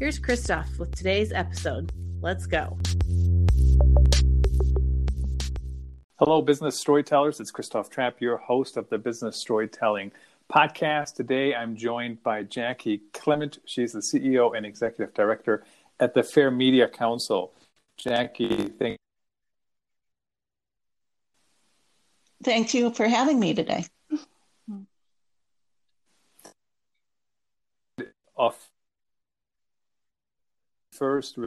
Here's Christoph with today's episode. Let's go. Hello, business storytellers. It's Christoph Trapp, your host of the Business Storytelling Podcast. Today, I'm joined by Jaci Clement. She's the CEO and Executive Director at the Fair Media Council. Jaci, thank you. Thank you for having me today. Off first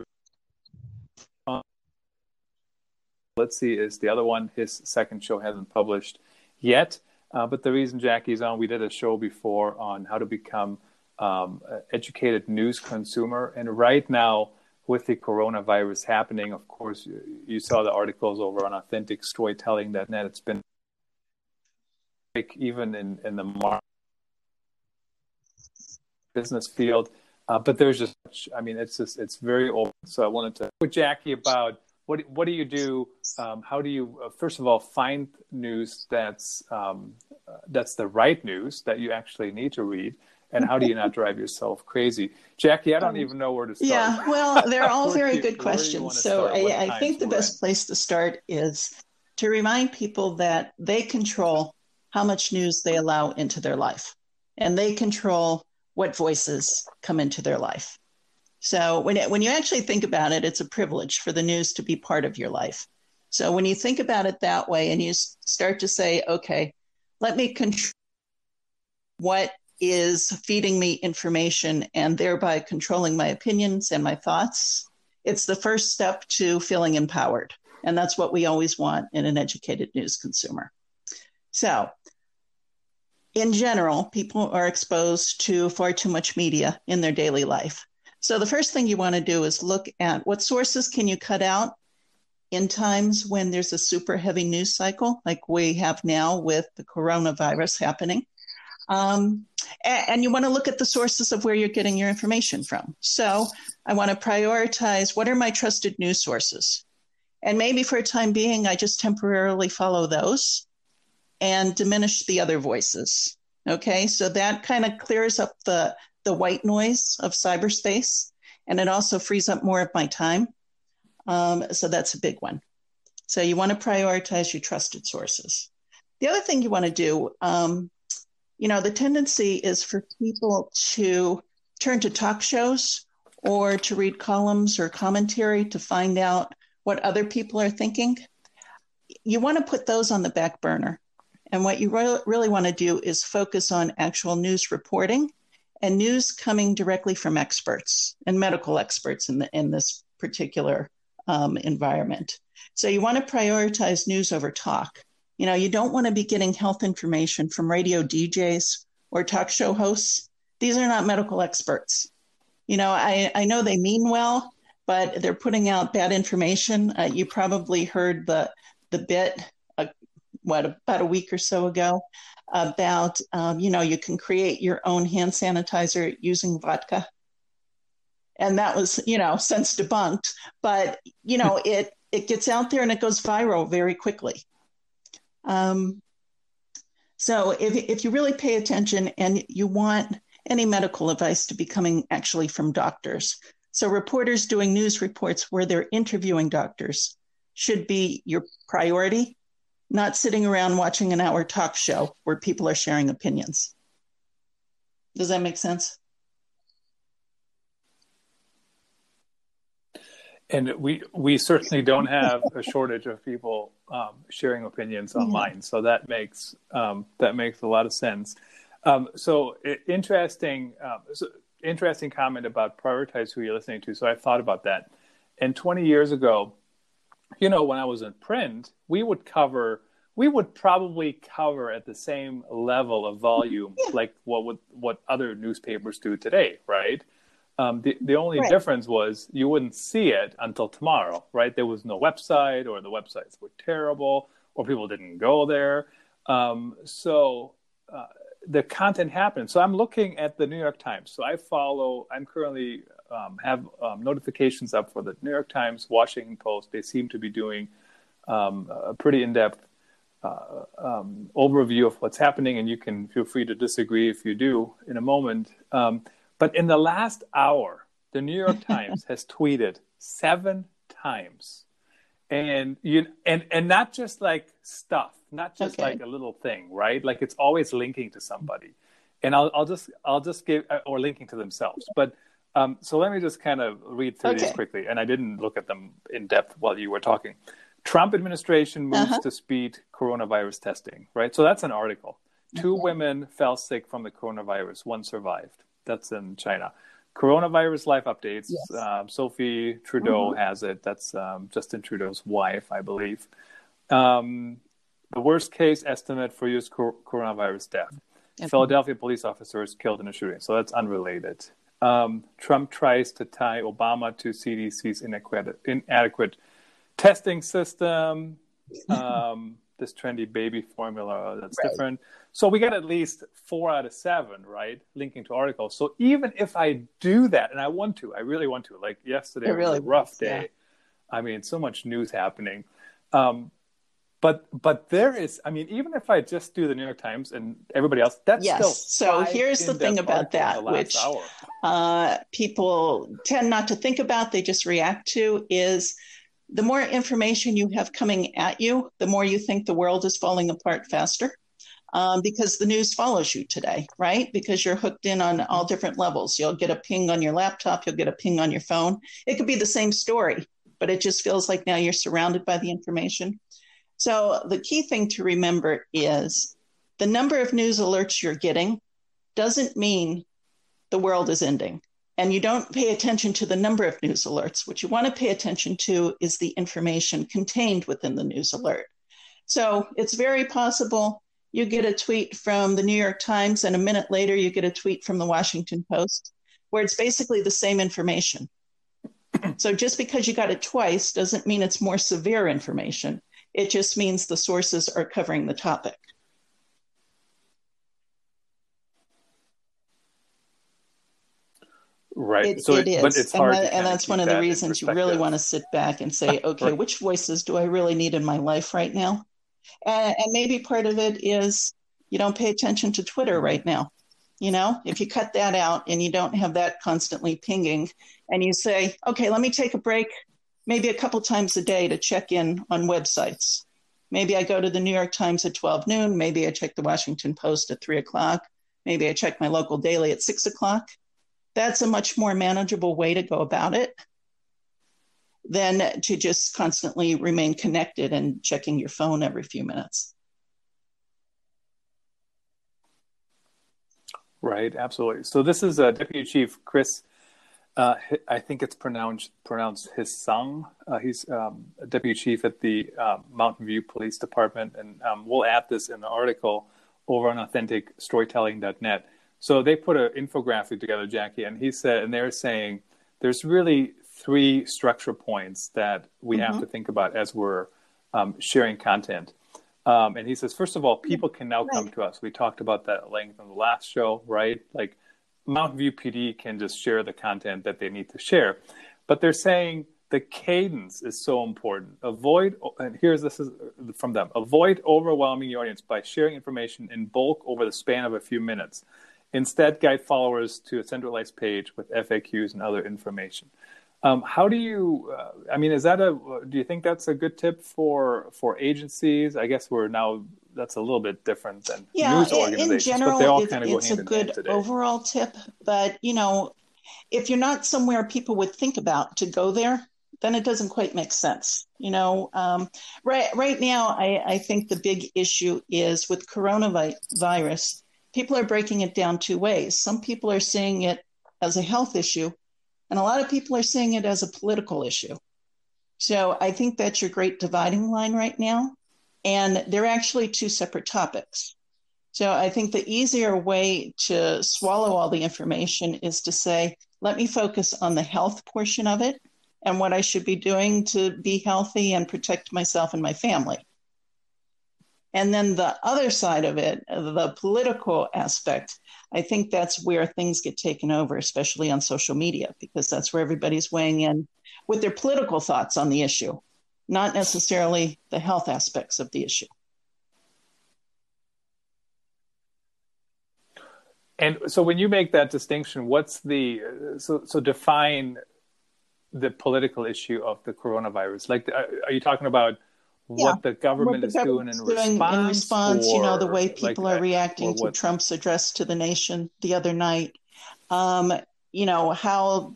let's see is the other one his second show hasn't published yet. Uh, but the reason Jaci's on we did a show before on how to become um, educated news consumer. And right now with the coronavirus happening of course you, you saw the articles over on authentic storytelling net. It's been like even in, in the market business field uh, but there's just, I mean, it's just, it's very old. So I wanted to with Jaci about what, what do you do? Um, how do you, uh, first of all, find news that's, um, uh, that's the right news that you actually need to read? And how do you not drive yourself crazy? Jaci, I don't um, even know where to start. Yeah, well, they're all very good questions. So I, I think the best place to start is to remind people that they control how much news they allow into their life. And they control what voices come into their life. So when it, when you actually think about it, it's a privilege for the news to be part of your life. So when you think about it that way, and you start to say, okay, let me control what is feeding me information and thereby controlling my opinions and my thoughts, it's the first step to feeling empowered. And that's what we always want in an educated news consumer. So in general, people are exposed to far too much media in their daily life. So the first thing you want to do is look at what sources can you cut out in times when there's a super heavy news cycle, like we have now with the coronavirus happening. Um, and, and, you want to look at the sources of where you're getting your information from. So I want to prioritize what are my trusted news sources? And maybe for a time being, I just temporarily follow those and diminish the other voices. Okay, so that kind of clears up the, the white noise of cyberspace and it also frees up more of my time. Um, so that's a big one. So you want to prioritize your trusted sources. The other thing you want to do, um, you know, the tendency is for people to turn to talk shows or to read columns or commentary to find out what other people are thinking. You want to put those on the back burner and what you re- really want to do is focus on actual news reporting and news coming directly from experts and medical experts in, the, in this particular um, environment. So you want to prioritize news over talk. You know, you don't want to be getting health information from radio DJs or talk show hosts. These are not medical experts. You know, I, I know they mean well, but they're putting out bad information. Uh, you probably heard the the bit what about a week or so ago about um, you know you can create your own hand sanitizer using vodka. And that was you know since debunked. But you know it it gets out there and it goes viral very quickly. Um, so if, if you really pay attention and you want any medical advice to be coming actually from doctors. So reporters doing news reports where they're interviewing doctors should be your priority not sitting around watching an hour talk show where people are sharing opinions. Does that make sense? And we we certainly don't have a shortage of people um, sharing opinions mm-hmm. online, so that makes um, that makes a lot of sense. Um, so interesting, um, so interesting comment about prioritize who you're listening to. So I thought about that. And 20 years ago, you know, when I was in print, we would cover we would probably cover at the same level of volume yeah. like what would what other newspapers do today, right? Um, the the only right. difference was you wouldn't see it until tomorrow, right? There was no website, or the websites were terrible, or people didn't go there. Um, so uh, the content happened. So I'm looking at the New York Times. So I follow. I'm currently um, have um, notifications up for the New York Times, Washington Post. They seem to be doing um, a pretty in-depth uh, um, overview of what's happening, and you can feel free to disagree if you do in a moment. Um, but in the last hour, the New York Times has tweeted seven times, and you and and not just like stuff, not just okay. like a little thing, right? Like it's always linking to somebody, and I'll I'll just I'll just give or linking to themselves, but. Um, so let me just kind of read through okay. these quickly, and I didn't look at them in depth while you were talking. Trump administration moves uh-huh. to speed coronavirus testing, right? So that's an article. Two women fell sick from the coronavirus, one survived. That's in China. Coronavirus life updates. Yes. Um, Sophie Trudeau mm-hmm. has it. That's um, Justin Trudeau's wife, I believe. Um, the worst case estimate for U.S. coronavirus death. Okay. Philadelphia police officers killed in a shooting. So that's unrelated. Um, Trump tries to tie Obama to CDC's inadequate, inadequate testing system, um, this trendy baby formula that's right. different. So we got at least four out of seven, right? Linking to articles. So even if I do that, and I want to, I really want to, like yesterday it really was a rough day. Yeah. I mean, so much news happening. Um, but but there is, I mean, even if I just do the New York Times and everybody else, that's yes. so here's the thing about that, which uh, people tend not to think about; they just react to is the more information you have coming at you, the more you think the world is falling apart faster. Um, because the news follows you today, right? Because you're hooked in on all different levels. You'll get a ping on your laptop, you'll get a ping on your phone. It could be the same story, but it just feels like now you're surrounded by the information. So the key thing to remember is the number of news alerts you're getting doesn't mean the world is ending and you don't pay attention to the number of news alerts. What you want to pay attention to is the information contained within the news alert. So it's very possible you get a tweet from the New York Times, and a minute later, you get a tweet from the Washington Post, where it's basically the same information. so just because you got it twice doesn't mean it's more severe information. It just means the sources are covering the topic. Right. It, so it, it is. But it's hard. And, that, and that's one of the reasons you really want to sit back and say, okay, right. which voices do I really need in my life right now? And, and maybe part of it is you don't pay attention to Twitter right now. You know, if you cut that out and you don't have that constantly pinging and you say, okay, let me take a break, maybe a couple times a day to check in on websites. Maybe I go to the New York Times at 12 noon. Maybe I check the Washington Post at three o'clock. Maybe I check my local daily at six o'clock that's a much more manageable way to go about it than to just constantly remain connected and checking your phone every few minutes. Right, absolutely. So this is uh, Deputy Chief Chris. Uh, I think it's pronounced pronounced his son. Uh, he's um, a deputy chief at the uh, Mountain View Police Department, and um, we'll add this in the article over on AuthenticStorytelling.net. So they put an infographic together, Jaci, and he said, and they're saying there's really three structure points that we mm-hmm. have to think about as we're um, sharing content. Um, and he says, first of all, people can now come to us. We talked about that at length on the last show, right? Like Mountain View PD can just share the content that they need to share. But they're saying the cadence is so important. Avoid, and here's this is from them avoid overwhelming your audience by sharing information in bulk over the span of a few minutes. Instead, guide followers to a centralized page with FAQs and other information. Um, how do you? Uh, I mean, is that a? Do you think that's a good tip for for agencies? I guess we're now that's a little bit different than yeah, news organizations, in general, but they all kind of go it's hand a good overall tip. But you know, if you're not somewhere people would think about to go there, then it doesn't quite make sense. You know, um, right right now, I, I think the big issue is with coronavirus people are breaking it down two ways. Some people are seeing it as a health issue, and a lot of people are seeing it as a political issue. So I think that's your great dividing line right now. And they're actually two separate topics. So I think the easier way to swallow all the information is to say, let me focus on the health portion of it and what I should be doing to be healthy and protect myself and my family. And then the other side of it, the political aspect, I think that's where things get taken over, especially on social media, because that's where everybody's weighing in with their political thoughts on the issue, not necessarily the health aspects of the issue. And so when you make that distinction, what's the so so define the political issue of the coronavirus? Like, are you talking about what the government what the is doing in response? In response, you know, the way people like, are reacting to Trump's address to the nation the other night. Um, you know how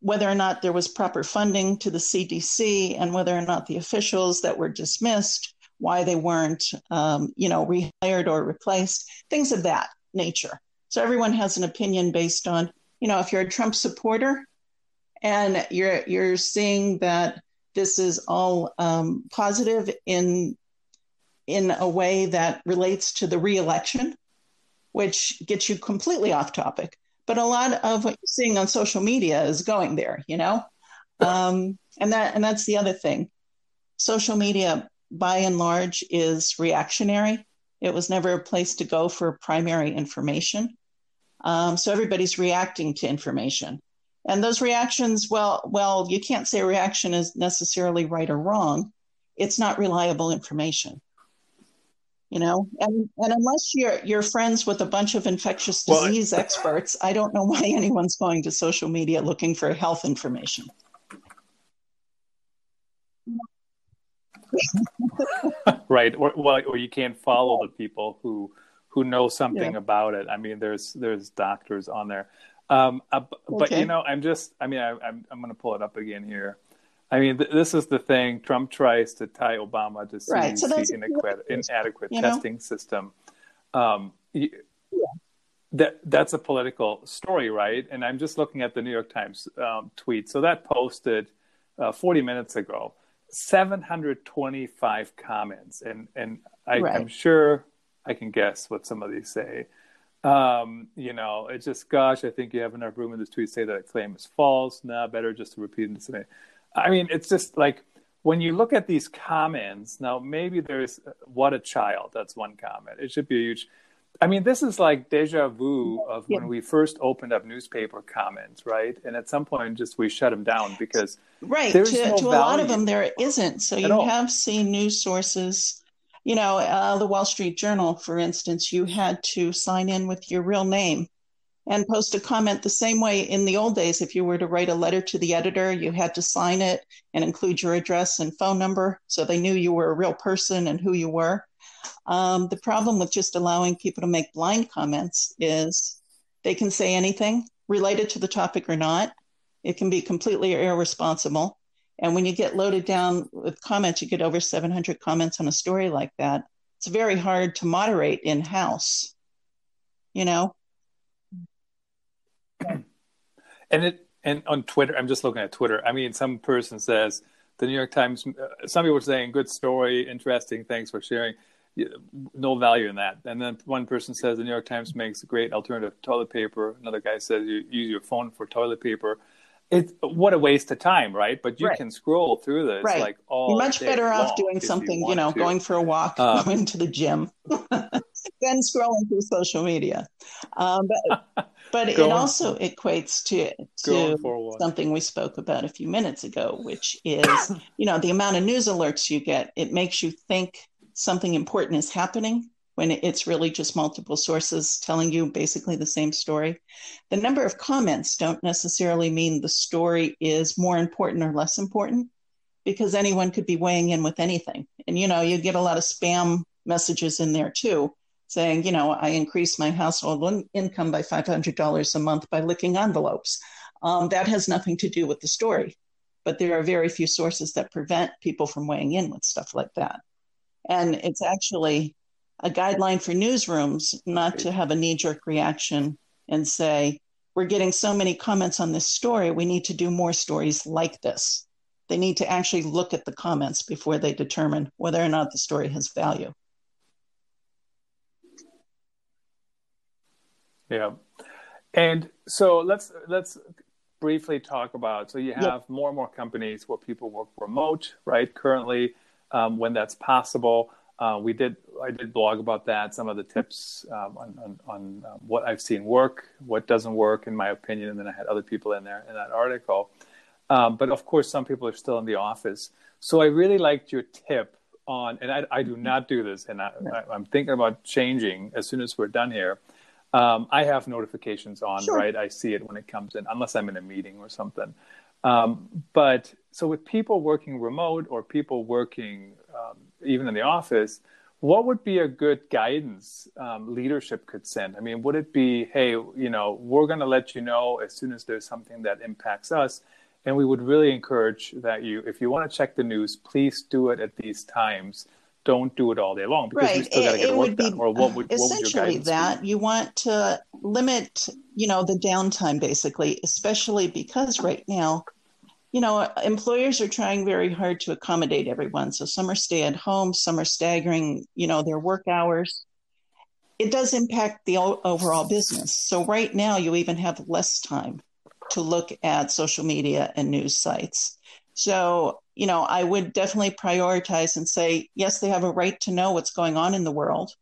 whether or not there was proper funding to the CDC and whether or not the officials that were dismissed, why they weren't, um, you know, rehired or replaced, things of that nature. So everyone has an opinion based on, you know, if you're a Trump supporter and you're you're seeing that this is all um, positive in in a way that relates to the reelection, which gets you completely off topic. But a lot of what you're seeing on social media is going there, you know, um, and that and that's the other thing. Social media, by and large, is reactionary it was never a place to go for primary information. Um, so everybody's reacting to information. And those reactions, well, well, you can't say a reaction is necessarily right or wrong. It's not reliable information. You know, and, and unless you're you're friends with a bunch of infectious disease well, experts, I don't know why anyone's going to social media looking for health information. right or well or you can't follow the people who who know something yeah. about it i mean there's there's doctors on there um uh, but okay. you know i'm just i mean I, am I'm, I'm going to pull it up again here i mean th- this is the thing trump tries to tie obama to right. CDC so inadequate, inadequate testing know? system um yeah. that that's a political story right and i'm just looking at the new york times um, tweet so that posted uh, 40 minutes ago 725 comments, and and I, right. I'm sure I can guess what some of these say. Um, you know, it's just, gosh, I think you have enough room in this tweet to say that claim is false. Nah, better just to repeat it. Today. I mean, it's just like when you look at these comments. Now, maybe there's what a child. That's one comment. It should be a huge I mean, this is like deja vu of yeah. when we first opened up newspaper comments, right? And at some point, just we shut them down because right to, no to a lot of them there isn't. So you all. have seen news sources. You know, uh, the Wall Street Journal, for instance, you had to sign in with your real name and post a comment the same way in the old days. If you were to write a letter to the editor, you had to sign it and include your address and phone number so they knew you were a real person and who you were. Um, the problem with just allowing people to make blind comments is they can say anything related to the topic or not. It can be completely irresponsible. And when you get loaded down with comments, you get over 700 comments on a story like that. It's very hard to moderate in house, you know? And it, and on Twitter, I'm just looking at Twitter. I mean, some person says the New York Times, uh, some people are saying good story, interesting, thanks for sharing no value in that. And then one person says the New York Times makes a great alternative to toilet paper. Another guy says you use your phone for toilet paper. It's what a waste of time, right? But you right. can scroll through this right. like all. You're much better off doing something, you, you know, to. going for a walk, um, going to the gym, than scrolling through social media. Um, but but it also equates to to something we spoke about a few minutes ago, which is you know the amount of news alerts you get. It makes you think something important is happening when it's really just multiple sources telling you basically the same story. The number of comments don't necessarily mean the story is more important or less important because anyone could be weighing in with anything. And you know, you get a lot of spam messages in there too saying, you know, I increased my household income by $500 a month by licking envelopes. Um, that has nothing to do with the story. But there are very few sources that prevent people from weighing in with stuff like that. And it's actually a guideline for newsrooms not to have a knee jerk reaction and say, we're getting so many comments on this story, we need to do more stories like this. They need to actually look at the comments before they determine whether or not the story has value. Yeah. And so let's let's briefly talk about. So you have yep. more and more companies where people work remote, right? Currently, um, when that's possible, uh, we did. I did blog about that. Some of the tips um, on, on, on um, what I've seen work, what doesn't work, in my opinion, and then I had other people in there in that article. Um, but of course, some people are still in the office. So I really liked your tip on, and I, I do not do this, and I, am thinking about changing as soon as we're done here. Um, I have notifications on, sure. right? I see it when it comes in, unless I'm in a meeting or something. Um, but so with people working remote or people working um, even in the office, what would be a good guidance um, leadership could send? I mean, would it be, hey, you know, we're going to let you know as soon as there's something that impacts us, and we would really encourage that you, if you want to check the news, please do it at these times. Don't do it all day long because right. we still got to get it, work done. Or what would essentially what would that be? you want to limit, you know, the downtime basically, especially because right now you know, employers are trying very hard to accommodate everyone. So some are stay at home, some are staggering, you know, their work hours. It does impact the overall business. So right now, you even have less time to look at social media and news sites. So, you know, I would definitely prioritize and say, yes, they have a right to know what's going on in the world.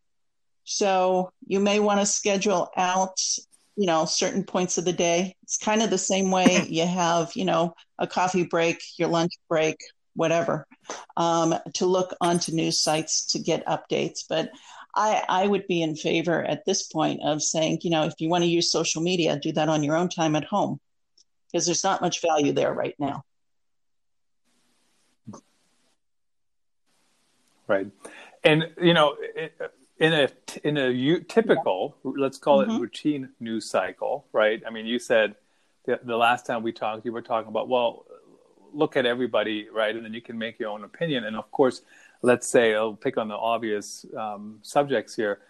So you may want to schedule out you know certain points of the day. It's kind of the same way you have you know a coffee break your lunch break whatever um, to look onto news sites to get updates. But I, I would be in favor at this point of saying you know if you want to use social media do that on your own time at home because there's not much value there right now. Right. And you know it, in a in a typical let's call mm-hmm. it routine news cycle right? I mean you said the, the last time we talked you were talking about well look at everybody right? And then you can make your own opinion. And of course let's say i'll pick on the obvious um, subjects here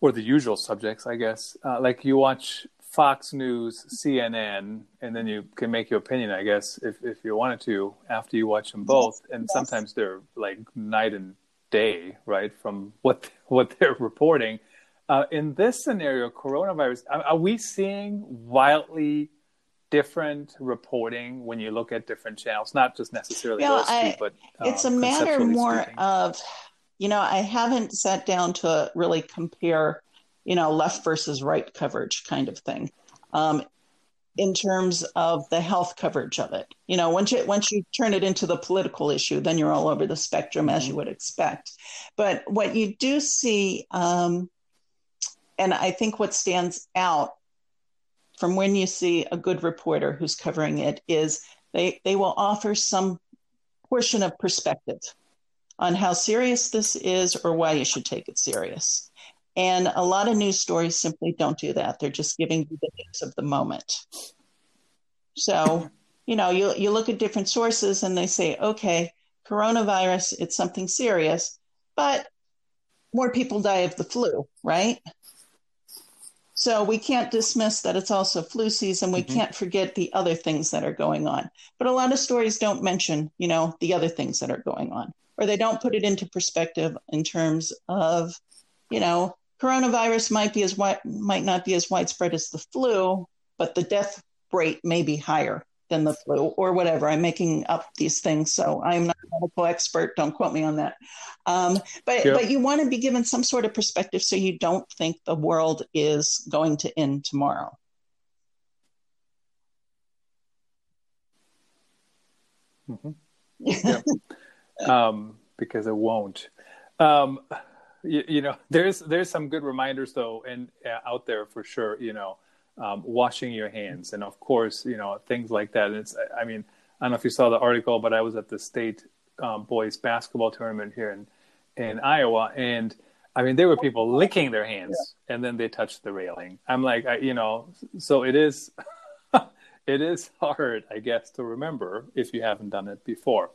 or the usual subjects i guess. Uh, like you watch fox news cnn and then you can make your opinion i guess if, if you wanted to after you watch them both. And sometimes they're like night and day, right, from what what they're reporting. Uh, in this scenario, coronavirus, are, are, we seeing wildly different reporting when you look at different channels? Not just necessarily yeah, I, but um, it's a matter more speaking. of, you know, I haven't sat down to really compare, you know, left versus right coverage kind of thing. Um, in terms of the health coverage of it. You know, once you once you turn it into the political issue, then you're all over the spectrum mm-hmm. as you would expect. But what you do see, um, and I think what stands out from when you see a good reporter who's covering it is they they will offer some portion of perspective on how serious this is or why you should take it serious. And a lot of news stories simply don't do that. They're just giving you the news of the moment. So, you know, you, you look at different sources and they say, okay, coronavirus, it's something serious, but more people die of the flu, right? So we can't dismiss that it's also flu season. We mm-hmm. can't forget the other things that are going on. But a lot of stories don't mention, you know, the other things that are going on, or they don't put it into perspective in terms of, you know, coronavirus might be as might not be as widespread as the flu, but the death rate may be higher than the flu or whatever. I'm making up these things, so I'm not a medical expert. Don't quote me on that. Um, but yep. but you want to be given some sort of perspective so you don't think the world is going to end tomorrow. Mm-hmm. Yep. um, because it won't. Um, you, you, know, there's there's some good reminders though, and uh, out there for sure. You know, um, washing your hands, and of course, you know, things like that. And it's, I mean, I don't know if you saw the article, but I was at the state um, boys basketball tournament here in in Iowa, and I mean, there were people licking their hands, yeah. and then they touched the railing. I'm like, I, you know, so it is. it is hard, I guess, to remember if you haven't done it before.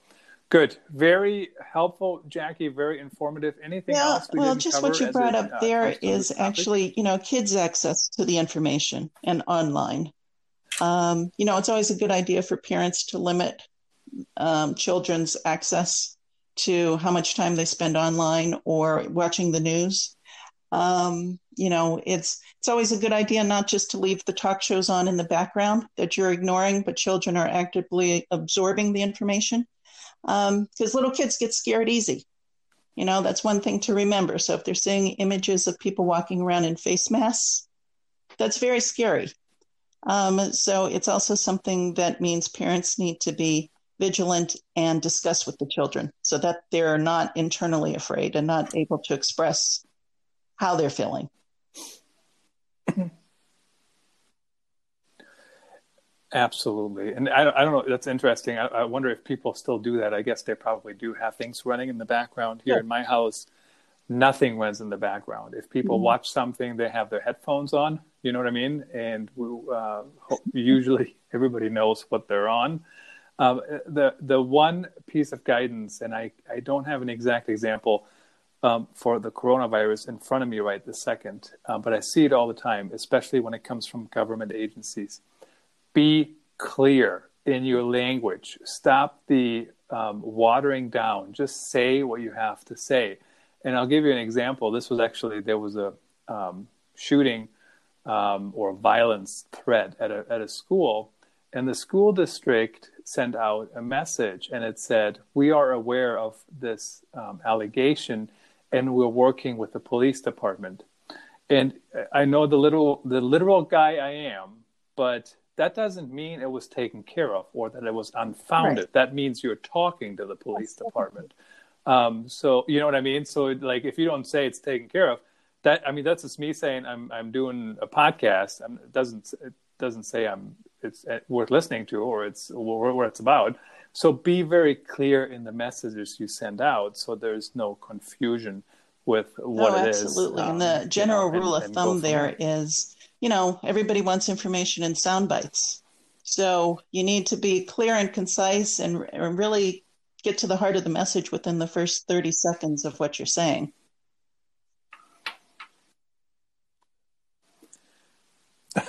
Good. Very helpful, Jaci. Very informative. Anything yeah, else? We well, just what you brought a, up uh, there is actually, you know, kids' access to the information and online. Um, you know, it's always a good idea for parents to limit um, children's access to how much time they spend online or watching the news. Um, you know, it's it's always a good idea not just to leave the talk shows on in the background that you're ignoring, but children are actively absorbing the information because um, little kids get scared easy. You know, that's one thing to remember. So if they're seeing images of people walking around in face masks, that's very scary. Um, so it's also something that means parents need to be vigilant and discuss with the children so that they're not internally afraid and not able to express how they're feeling. Absolutely. And I, I don't know, that's interesting. I, I, wonder if people still do that. I guess they probably do have things running in the background. Here yeah. in my house, nothing runs in the background. If people mm-hmm. watch something, they have their headphones on, you know what I mean? And we, uh, usually everybody knows what they're on. Um, the the one piece of guidance, and I, I don't have an exact example um, for the coronavirus in front of me right this second, um, but I see it all the time, especially when it comes from government agencies. Be clear in your language. Stop the um, watering down. Just say what you have to say. And I'll give you an example. This was actually there was a um, shooting um, or violence threat at a at a school, and the school district sent out a message and it said, We are aware of this um, allegation and we're working with the police department. And I know the little the literal guy I am, but that doesn't mean it was taken care of or that it was unfounded. Right. That means you're talking to the police department. Um, so you know what I mean. So like, if you don't say it's taken care of, that I mean that's just me saying I'm I'm doing a podcast. I'm, it doesn't it doesn't say I'm it's uh, worth listening to or it's what it's about. So be very clear in the messages you send out, so there's no confusion with what no, it is. Absolutely, um, and the general you know, rule and, of thumb there there is, you know, everybody wants information in sound bites. So you need to be clear and concise and, and really get to the heart of the message within the first 30 seconds of what you're saying.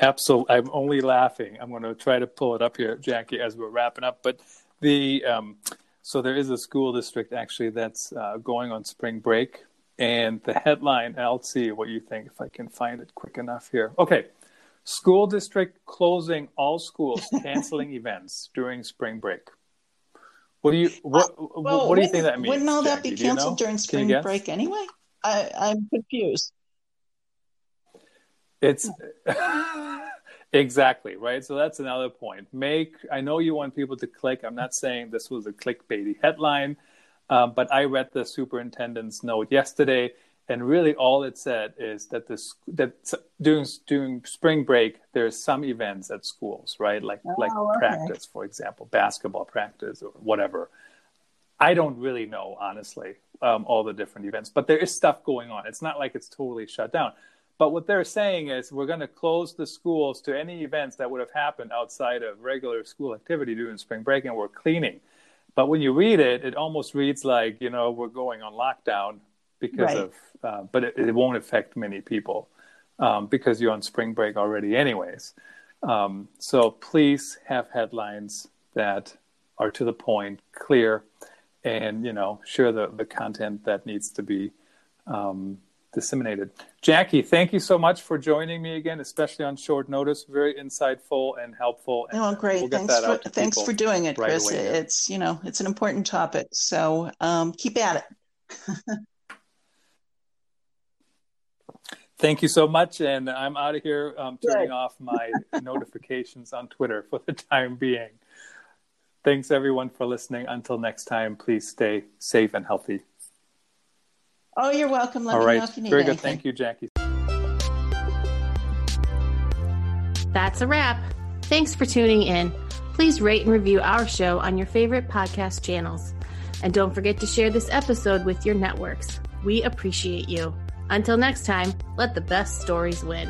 Absolutely. I'm only laughing. I'm going to try to pull it up here, Jaci, as we're wrapping up. But the um, so there is a school district actually that's uh, going on spring break, and the headline. I'll see what you think if I can find it quick enough here. Okay, school district closing all schools, canceling events during spring break. What do you what uh, well, what do you think that means? Wouldn't all Jaci? that be canceled you know? during spring break anyway? I, I'm confused. It's exactly right. So that's another point. Make I know you want people to click. I'm not saying this was a clickbaity headline, um, but I read the superintendent's note yesterday, and really all it said is that this that during during spring break there's some events at schools, right? Like oh, like okay. practice, for example, basketball practice or whatever. I don't really know, honestly, um, all the different events, but there is stuff going on. It's not like it's totally shut down. But what they're saying is we're going to close the schools to any events that would have happened outside of regular school activity during spring break, and we're cleaning. But when you read it, it almost reads like you know we're going on lockdown because right. of, uh, but it, it, won't affect many people um, because you're on spring break already, anyways. Um, so please have headlines that are to the point, clear, and you know share the the content that needs to be um, disseminated. Jaci, thank you so much for joining me again, especially on short notice. Very insightful and helpful. And oh, great! We'll thanks for thanks for doing it, right Chris. It's you know it's an important topic, so um, keep at it. Thank you so much, and I'm out of here um, turning off my notifications on Twitter for the time being. Thanks everyone for listening. Until next time, please stay safe and healthy. Oh, you're welcome. Let All me right. know if you need Very anything. good. Thank you, Jaci. That's a wrap. Thanks for tuning in. Please rate and review our show on your favorite podcast channels. And don't forget to share this episode with your networks. We appreciate you. Until next time, let the best stories win.